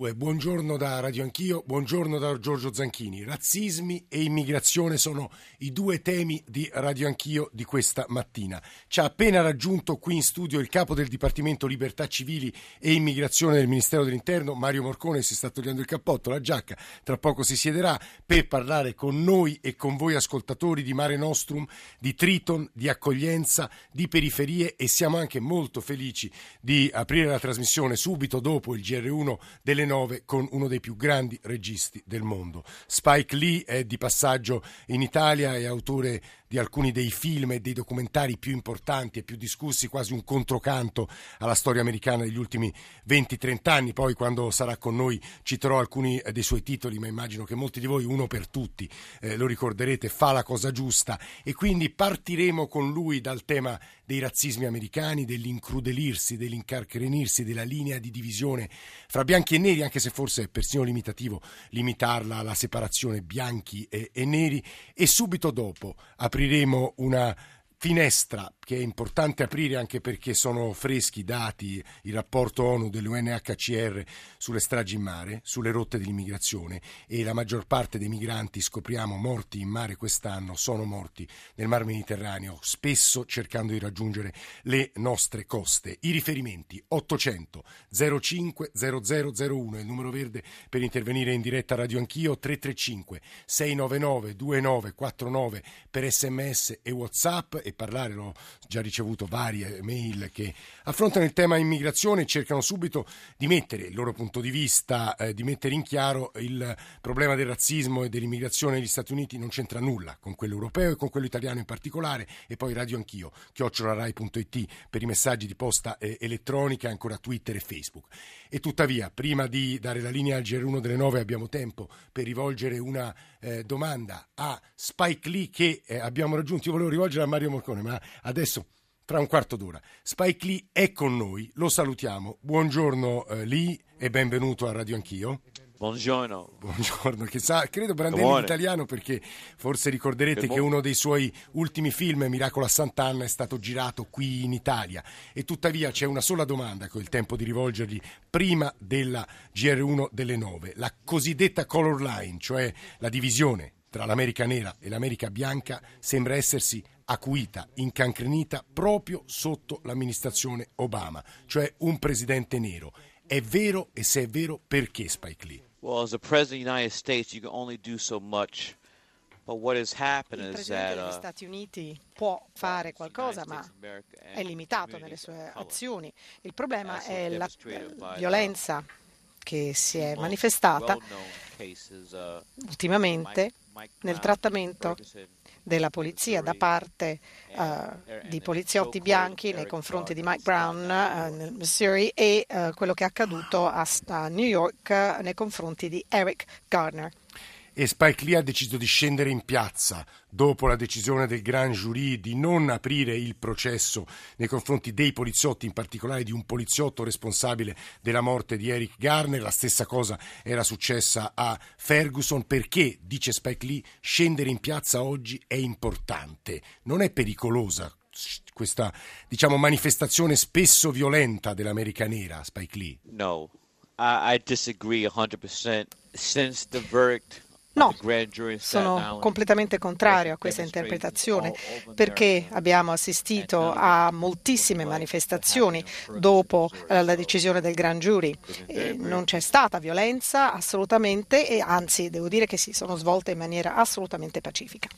Buongiorno da Radio Anch'io, buongiorno da Giorgio Zanchini. Razzismi e immigrazione sono i due temi di Radio Anch'io di questa mattina. Ci ha appena raggiunto qui in studio il capo del Dipartimento Libertà Civili e Immigrazione del Ministero dell'Interno, Mario Morcone, si sta togliendo il cappotto, la giacca, tra poco si siederà per parlare con noi e con voi ascoltatori di Mare Nostrum, di Triton, di accoglienza, di periferie e siamo anche molto felici di aprire la trasmissione subito dopo il GR1 delle 2009 con uno dei più grandi registi del mondo. Spike Lee è di passaggio in Italia, è autore di alcuni dei film e dei documentari più importanti e più discussi, quasi un controcanto alla storia americana degli ultimi 20-30 anni. Poi quando sarà con noi citerò alcuni eh, dei suoi titoli, ma immagino che molti di voi, uno per tutti, eh, lo ricorderete, fa la cosa giusta e quindi partiremo con lui dal tema dei razzismi americani, dell'incrudelirsi, dell'incarcrenirsi, della linea di divisione fra bianchi e neri, anche se forse è persino limitativo limitarla alla separazione bianchi e, e neri, e subito dopo apriremo una finestra che è importante aprire anche perché sono freschi dati il rapporto ONU dell'UNHCR sulle stragi in mare, sulle rotte dell'immigrazione e la maggior parte dei migranti scopriamo morti in mare quest'anno sono morti nel Mar Mediterraneo, spesso cercando di raggiungere le nostre coste. I riferimenti 800 05 0001 il numero verde per intervenire in diretta Radio Anch'io 335 699 2949 per sms e whatsapp e parlare l'ho già ricevuto varie mail che affrontano il tema immigrazione e cercano subito di mettere il loro punto di vista, eh, di mettere in chiaro il problema del razzismo e dell'immigrazione negli Stati Uniti non c'entra nulla con quello europeo e con quello italiano in particolare e poi radio anch'io, chiocciolarai.it per i messaggi di posta eh, elettronica, ancora Twitter e Facebook. E tuttavia, prima di dare la linea al GR1 delle 9 abbiamo tempo per rivolgere una eh, domanda a Spike Lee che eh, abbiamo raggiunto. Io volevo rivolgere a Mario Morcone, ma adesso tra un quarto d'ora. Spike Lee è con noi, lo salutiamo. Buongiorno eh, Lee e benvenuto a Radio Anch'io. Buongiorno. Buongiorno, che sa, credo Brandelli in italiano perché forse ricorderete che uno dei suoi ultimi film, Miracolo a Sant'Anna, è stato girato qui in Italia e tuttavia c'è una sola domanda che ho il tempo di rivolgergli prima della GR1 delle 9, la cosiddetta color line, cioè la divisione tra l'America nera e l'America bianca, sembra essersi acuita, incancrenita proprio sotto l'amministrazione Obama, cioè un presidente nero. È vero e se è vero perché Spike Lee? Well, as a president of the United States, you can only do so much. But what has happened Il Presidente degli uh, Stati Uniti può fare qualcosa, ma è limitato nelle sue azioni. Il problema è la violenza che si è manifestata ultimamente nel trattamento della polizia da parte uh, di poliziotti bianchi nei confronti di Mike Brown uh, nel Missouri e uh, quello che è accaduto a, a New York nei confronti di Eric Garner e Spike Lee ha deciso di scendere in piazza dopo la decisione del Grand Jury di non aprire il processo nei confronti dei poliziotti, in particolare di un poliziotto responsabile della morte di Eric Garner. La stessa cosa era successa a Ferguson perché, dice Spike Lee, scendere in piazza oggi è importante, non è pericolosa questa diciamo, manifestazione spesso violenta dell'America nera, Spike Lee? No, I, disagree 100%. Since the verdict No, sono completamente contrario a questa interpretazione perché abbiamo assistito a moltissime manifestazioni dopo eh, la decisione del Grand Jury. E non c'è stata violenza assolutamente e anzi devo dire che si sono svolte in maniera assolutamente pacifica.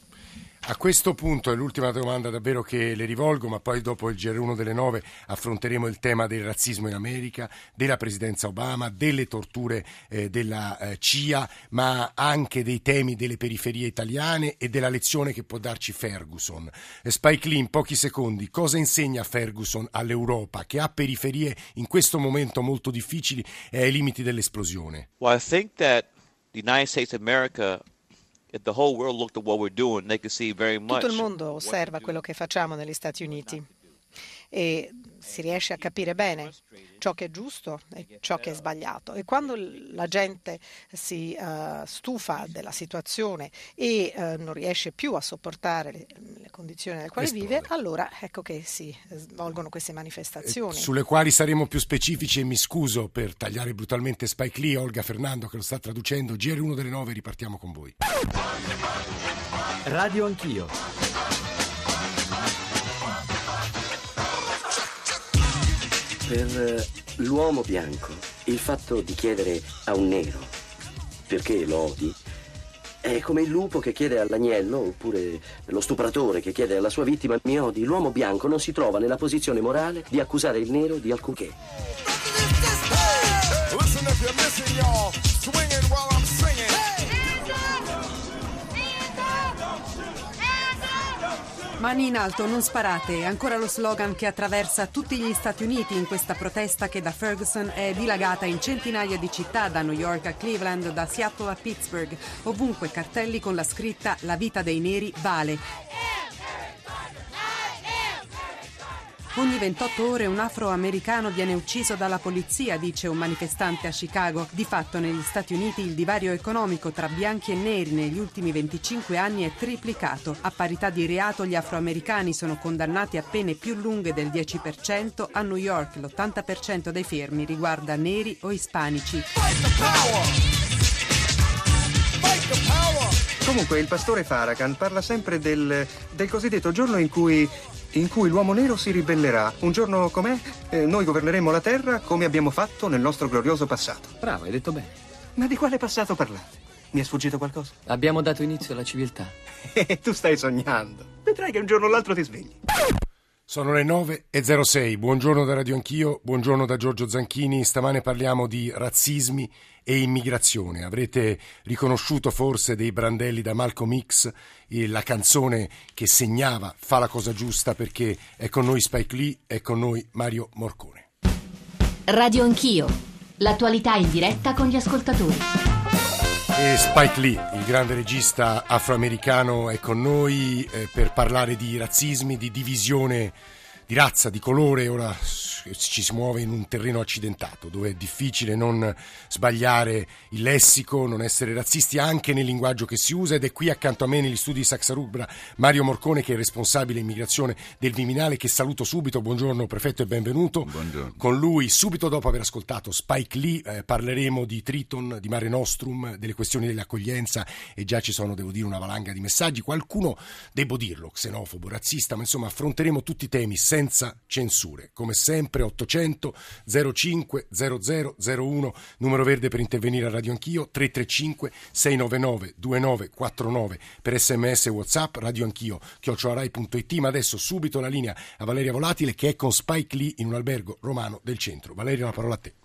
A questo punto è l'ultima domanda davvero che le rivolgo, ma poi dopo il GR1 delle 9 affronteremo il tema del razzismo in America, della presidenza Obama, delle torture eh, della eh, CIA, ma anche dei temi delle periferie italiane e della lezione che può darci Ferguson. Spike Lee, in pochi secondi, cosa insegna Ferguson all'Europa che ha periferie in questo momento molto difficili e ai limiti dell'esplosione? Well, I think that the United States of America tutto il mondo osserva quello che facciamo negli Stati Uniti e si riesce a capire bene ciò che è giusto e ciò che è sbagliato. E quando la gente si uh, stufa della situazione e uh, non riesce più a sopportare le, le condizioni nelle quali Esplode. vive, allora ecco che si svolgono queste manifestazioni. E sulle quali saremo più specifici e mi scuso per tagliare brutalmente Spike Lee, Olga Fernando che lo sta traducendo. GR1 delle 9, ripartiamo con voi. Radio Anch'io. Per eh, l'uomo bianco, il fatto di chiedere a un nero perché lo odi è come il lupo che chiede all'agnello oppure lo stupratore che chiede alla sua vittima mi odi. L'uomo bianco non si trova nella posizione morale di accusare il nero di alcunché. Listen Mani in alto, non sparate, è ancora lo slogan che attraversa tutti gli Stati Uniti in questa protesta che da Ferguson è dilagata in centinaia di città, da New York a Cleveland, da Seattle a Pittsburgh, ovunque cartelli con la scritta La vita dei neri vale. Ogni 28 ore un afroamericano viene ucciso dalla polizia, dice un manifestante a Chicago. Di fatto negli Stati Uniti il divario economico tra bianchi e neri negli ultimi 25 anni è triplicato. A parità di reato gli afroamericani sono condannati a pene più lunghe del 10%. A New York l'80% dei fermi riguarda neri o ispanici. Comunque il pastore Farragan parla sempre del, del cosiddetto giorno in cui in cui l'uomo nero si ribellerà. Un giorno com'è? Eh, noi governeremo la Terra come abbiamo fatto nel nostro glorioso passato. Bravo, hai detto bene. Ma di quale passato parlate? Mi è sfuggito qualcosa? Abbiamo dato inizio alla civiltà. Tu stai sognando. Vedrai che un giorno o l'altro ti svegli. Sono le 9.06, buongiorno da Radio Anch'io, buongiorno da Giorgio Zanchini. Stamane parliamo di razzismi e immigrazione. Avrete riconosciuto forse dei brandelli da Malcolm X, la canzone che segnava Fa la cosa giusta perché è con noi Spike Lee, è con noi Mario Morcone. Radio Anch'io, l'attualità in diretta con gli ascoltatori. E Spike Lee, il grande regista afroamericano, è con noi eh, per parlare di razzismi, di divisione di razza, di colore. Ora ci si muove in un terreno accidentato dove è difficile non sbagliare il lessico, non essere razzisti anche nel linguaggio che si usa ed è qui accanto a me negli studi di Saxarubra Mario Morcone che è responsabile immigrazione del Viminale che saluto subito, buongiorno prefetto e benvenuto. Buongiorno. Con lui subito dopo aver ascoltato Spike Lee eh, parleremo di Triton, di Mare Nostrum, delle questioni dell'accoglienza e già ci sono devo dire una valanga di messaggi, qualcuno devo dirlo xenofobo, razzista, ma insomma affronteremo tutti i temi senza censure, come sempre sempre 800 05 0001, numero verde per intervenire a Radio Anch'io, 335 699 2949 per sms e whatsapp, Radio Anch'io, chiocciolarai.it, ma adesso subito la linea a Valeria Volatile che è con Spike Lee in un albergo romano del centro. Valeria, la parola a te.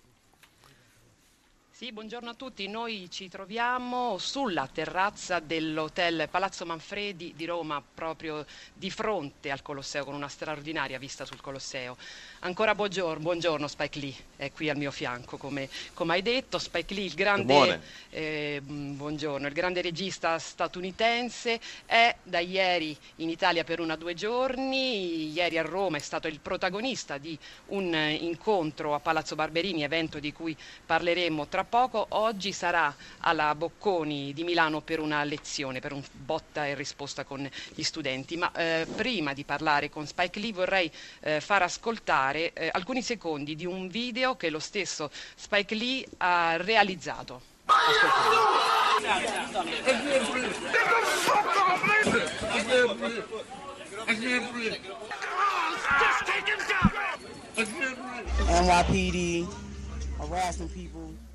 Sì, buongiorno a tutti. Noi ci troviamo sulla terrazza dell'hotel Palazzo Manfredi di Roma, proprio di fronte al Colosseo, con una straordinaria vista sul Colosseo. Ancora buongiorno, buongiorno Spike Lee, è qui al mio fianco, come, come hai detto. Spike Lee, il grande, eh, buongiorno, il grande regista statunitense, è da ieri in Italia per una o due giorni. Ieri a Roma è stato il protagonista di un incontro a Palazzo Barberini, evento di cui parleremo tra poco, oggi sarà alla Bocconi di Milano per una lezione, per un botta e risposta con gli studenti. Ma eh, prima di parlare con Spike Lee vorrei eh, far ascoltare eh, alcuni secondi di un video che lo stesso Spike Lee ha realizzato. NYPD harassing people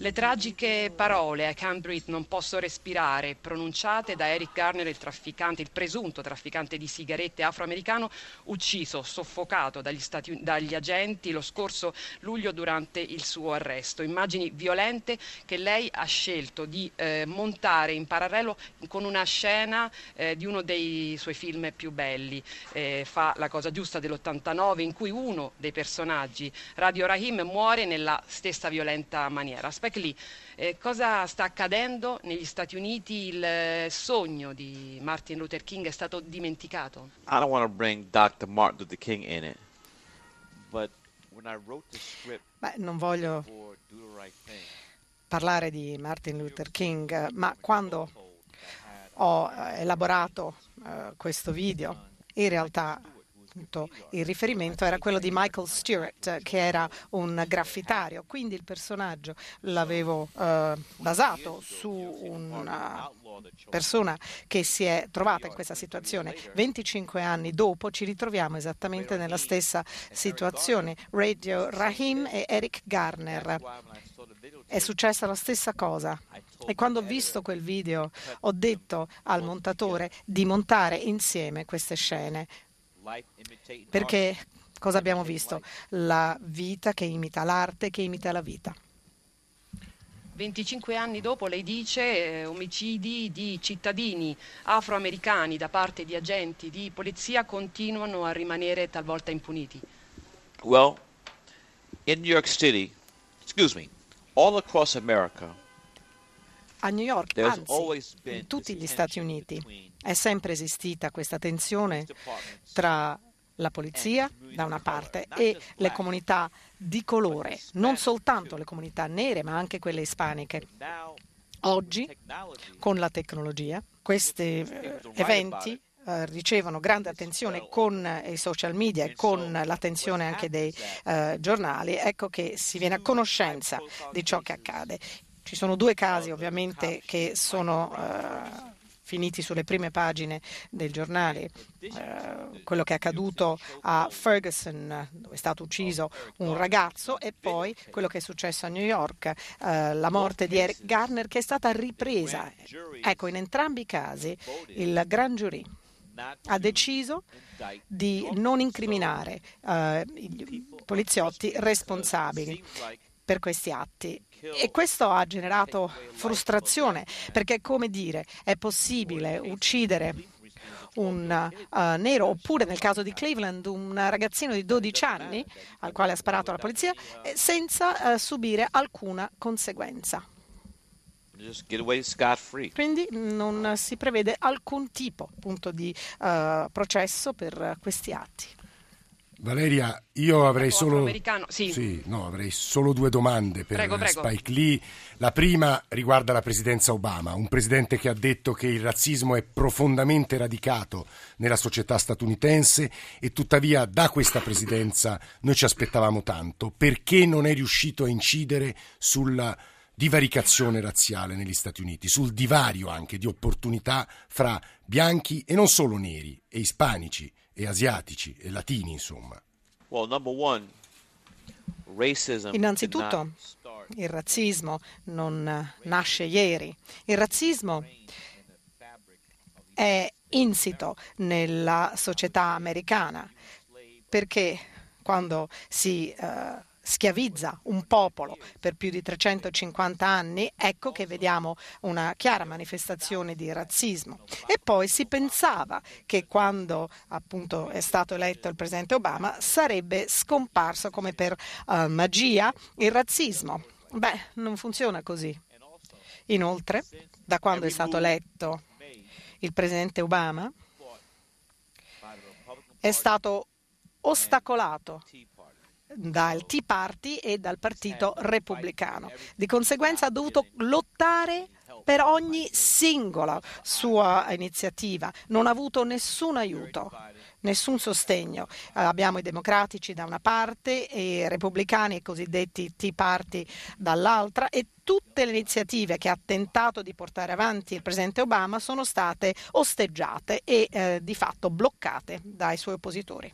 le tragiche parole I can't breathe, non posso respirare, pronunciate da Eric Garner, il trafficante, il presunto trafficante di sigarette afroamericano, ucciso, soffocato dagli, stati, dagli agenti lo scorso luglio durante il suo arresto. Immagini violente che lei ha scelto di eh, montare in parallelo con una scena eh, di uno dei suoi film più belli, eh, fa La cosa giusta dell'89, in cui uno dei personaggi, Radio Rahim, muore nella stessa stessa violenta maniera. Spike Lee, eh, cosa sta accadendo negli Stati Uniti? Il eh, sogno di Martin Luther King è stato dimenticato? I don't want to bring Dr. Martin Luther King in it, but Beh, non voglio parlare di Martin Luther King, ma quando ho eh, elaborato uh, questo video, in realtà appunto il riferimento era quello di Michael Stewart, che era un graffitario, quindi il personaggio l'avevo uh, basato su una persona che si è trovata in questa situazione. 25 anni dopo ci ritroviamo esattamente nella stessa situazione. Radio Rahim e Eric Garner. È successa la stessa cosa. E quando ho visto quel video ho detto al montatore di montare insieme queste scene. Perché cosa abbiamo visto? La vita che imita l'arte, che imita la vita. 25 anni dopo lei dice eh, omicidi di cittadini afroamericani da parte di agenti di polizia continuano a rimanere talvolta impuniti. Well, in New York City, excuse me, all across America, a New York, anzi, in tutti gli Stati Uniti, è sempre esistita questa tensione tra la polizia da una parte e le comunità di colore, non soltanto le comunità nere ma anche quelle ispaniche. Oggi, con la tecnologia, questi eh, eventi eh, ricevono grande attenzione con i social media e con l'attenzione anche dei eh, giornali, ecco che si viene a conoscenza di ciò che accade. Ci sono due casi ovviamente che sono eh, finiti sulle prime pagine dei giornali. Eh, quello che è accaduto a Ferguson, dove è stato ucciso un ragazzo, e poi quello che è successo a New York, eh, la morte di Eric Garner, che è stata ripresa. Ecco, in entrambi i casi il Grand Jury ha deciso di non incriminare eh, i poliziotti responsabili per questi atti. E questo ha generato frustrazione, perché come dire, è possibile uccidere un uh, nero oppure nel caso di Cleveland un ragazzino di 12 anni al quale ha sparato la polizia eh, senza uh, subire alcuna conseguenza. Quindi non si prevede alcun tipo appunto, di uh, processo per questi atti. Valeria, io avrei solo, sì. Sì, no, avrei solo due domande per prego, prego. Spike Lee. La prima riguarda la presidenza Obama, un presidente che ha detto che il razzismo è profondamente radicato nella società statunitense e tuttavia da questa presidenza noi ci aspettavamo tanto. Perché non è riuscito a incidere sulla divaricazione razziale negli Stati Uniti, sul divario anche di opportunità fra bianchi e non solo neri e ispanici e asiatici e latini, insomma. Innanzitutto, il razzismo non nasce ieri. Il razzismo è insito nella società americana perché quando si uh, schiavizza un popolo per più di 350 anni, ecco che vediamo una chiara manifestazione di razzismo. E poi si pensava che quando appunto è stato eletto il presidente Obama sarebbe scomparso come per uh, magia il razzismo. Beh, non funziona così. Inoltre, da quando è stato eletto il presidente Obama, è stato ostacolato dal Tea Party e dal Partito Repubblicano. Di conseguenza ha dovuto lottare per ogni singola sua iniziativa, non ha avuto nessun aiuto, nessun sostegno. Abbiamo i democratici da una parte e i repubblicani, i cosiddetti Tea Party dall'altra e tutte le iniziative che ha tentato di portare avanti il presidente Obama sono state osteggiate e eh, di fatto bloccate dai suoi oppositori.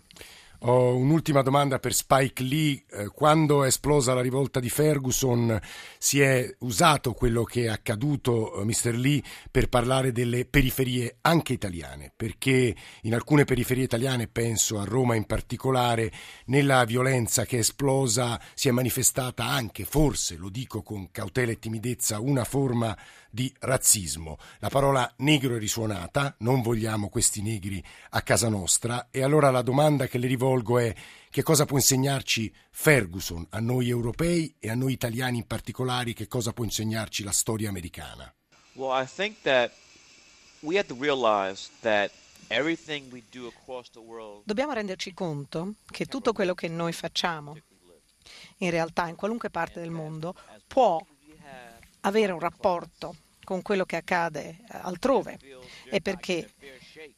Ho un'ultima domanda per Spike Lee. Eh, quando è esplosa la rivolta di Ferguson si è usato quello che è accaduto, eh, Mr. Lee, per parlare delle periferie anche italiane, perché in alcune periferie italiane, penso a Roma in particolare, nella violenza che è esplosa si è manifestata anche, forse, lo dico con cautela e timidezza, una forma di razzismo. La parola negro è risuonata, non vogliamo questi negri a casa nostra e allora la domanda che le rivolgo è che cosa può insegnarci Ferguson a noi europei e a noi italiani in particolare, che cosa può insegnarci la storia americana? Well, I think that we have to realize that Dobbiamo renderci conto che tutto quello che noi facciamo, in realtà in qualunque parte del mondo, può avere un rapporto con quello che accade altrove e perché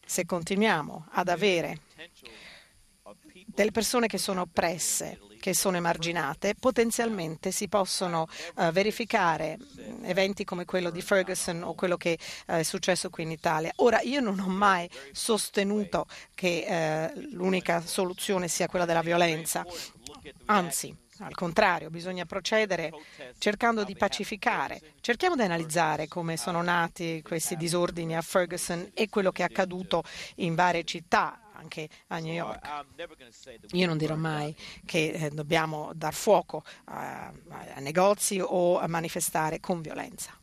se continuiamo ad avere delle persone che sono oppresse, che sono emarginate, potenzialmente si possono uh, verificare mm, eventi come quello di Ferguson o quello che uh, è successo qui in Italia. Ora, io non ho mai sostenuto che uh, l'unica soluzione sia quella della violenza, anzi. Al contrario, bisogna procedere cercando di pacificare. Cerchiamo di analizzare come sono nati questi disordini a Ferguson e quello che è accaduto in varie città anche a New York. Io non dirò mai che eh, dobbiamo dar fuoco a, a negozi o a manifestare con violenza.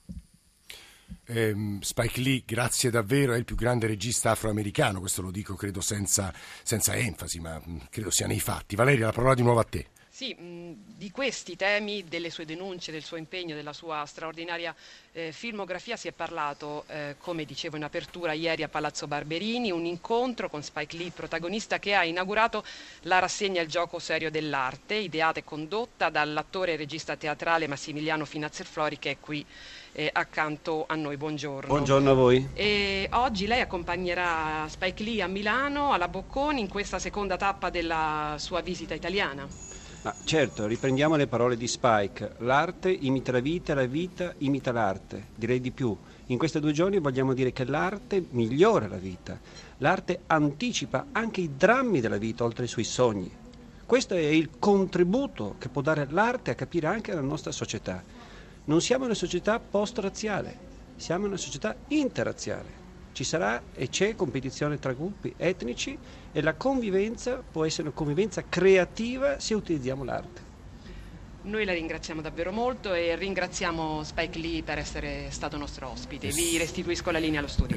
Eh, Spike Lee, grazie davvero, è il più grande regista afroamericano, questo lo dico credo senza, senza enfasi, ma mm, credo sia nei fatti. Valeria, la parola di nuovo a te. Sì, mh, di questi temi, delle sue denunce, del suo impegno, della sua straordinaria eh, filmografia si è parlato, eh, come dicevo in apertura, ieri a Palazzo Barberini, un incontro con Spike Lee, protagonista che ha inaugurato la rassegna Il gioco serio dell'arte, ideata e condotta dall'attore e regista teatrale Massimiliano Finazzer-Flori che è qui eh, accanto a noi. Buongiorno. Buongiorno a voi. E oggi lei accompagnerà Spike Lee a Milano, alla Bocconi, in questa seconda tappa della sua visita italiana. Ma certo, riprendiamo le parole di Spike. L'arte imita la vita, la vita imita l'arte. Direi di più. In questi due giorni vogliamo dire che l'arte migliora la vita. L'arte anticipa anche i drammi della vita oltre i suoi sogni. Questo è il contributo che può dare l'arte a capire anche la nostra società. Non siamo una società post-razziale, siamo una società interrazziale. Ci sarà e c'è competizione tra gruppi etnici e la convivenza può essere una convivenza creativa se utilizziamo l'arte. Noi la ringraziamo davvero molto e ringraziamo Spike Lee per essere stato nostro ospite. Vi restituisco la linea allo studio.